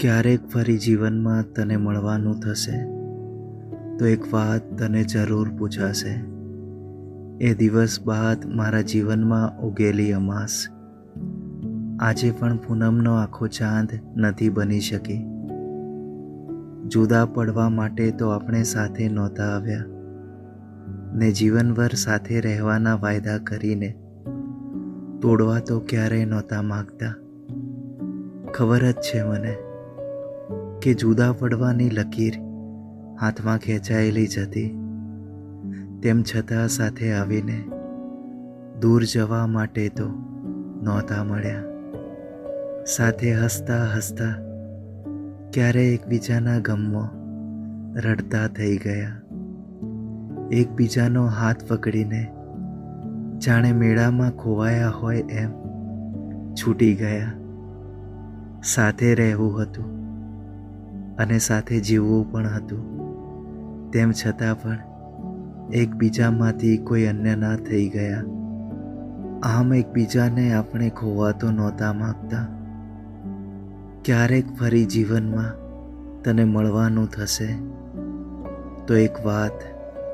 ક્યારેક ફરી જીવનમાં તને મળવાનું થશે. તો એક વાત તને જરૂર પૂછાશે. એ દિવસ બાદ મારા જીવનમાં ઉગેલી અમાસ. આજે પણ પૂનમનો આખો ચાંદ નથી બની શકી. જુદા પડવા માટે તો આપણે સાથે નહોતા આવ્યા. ને જીવનભર સાથે રહેવાના વાયદા કરીને તોડવા તો ક્યારેય નહોતા માગતા. ખબર જ છે મને. કે જુદા પડવાની લકીર હાથમાં ખેંચાયેલી જ હતી તેમ છતાં સાથે આવીને દૂર જવા માટે તો નહોતા મળ્યા. સાથે હસતા હસતા ક્યારે એકબીજાના ગમમાં રડતા થઈ ગયા. એકબીજાનો હાથ પકડીને જાણે મેળામાં ખોવાયા હોય એમ છૂટી ગયા. સાથે રહેવું હતું. અને સાથે જીવવું પણ હતું. તેમ છતાં પણ, એકબીજામાંથી કોઈ અન્ય ના થઈ ગયા. આમ એકબીજાને આપણે ખોવા તો નહોતા માગતા. ક્યારેક ફરી જીવનમાં તને મળવાનું થશે, તો એક વાત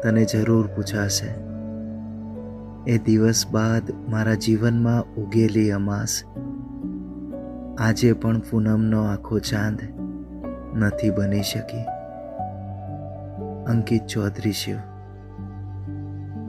તને જરૂર પૂછાશે. એ દિવસ બાદ મારા જીવનમાં ઉગેલી અમાસ. આજે પણ પૂનમનો આખો ચાંદ નથી બની શકી. અંકિત ચૌધરી શિવ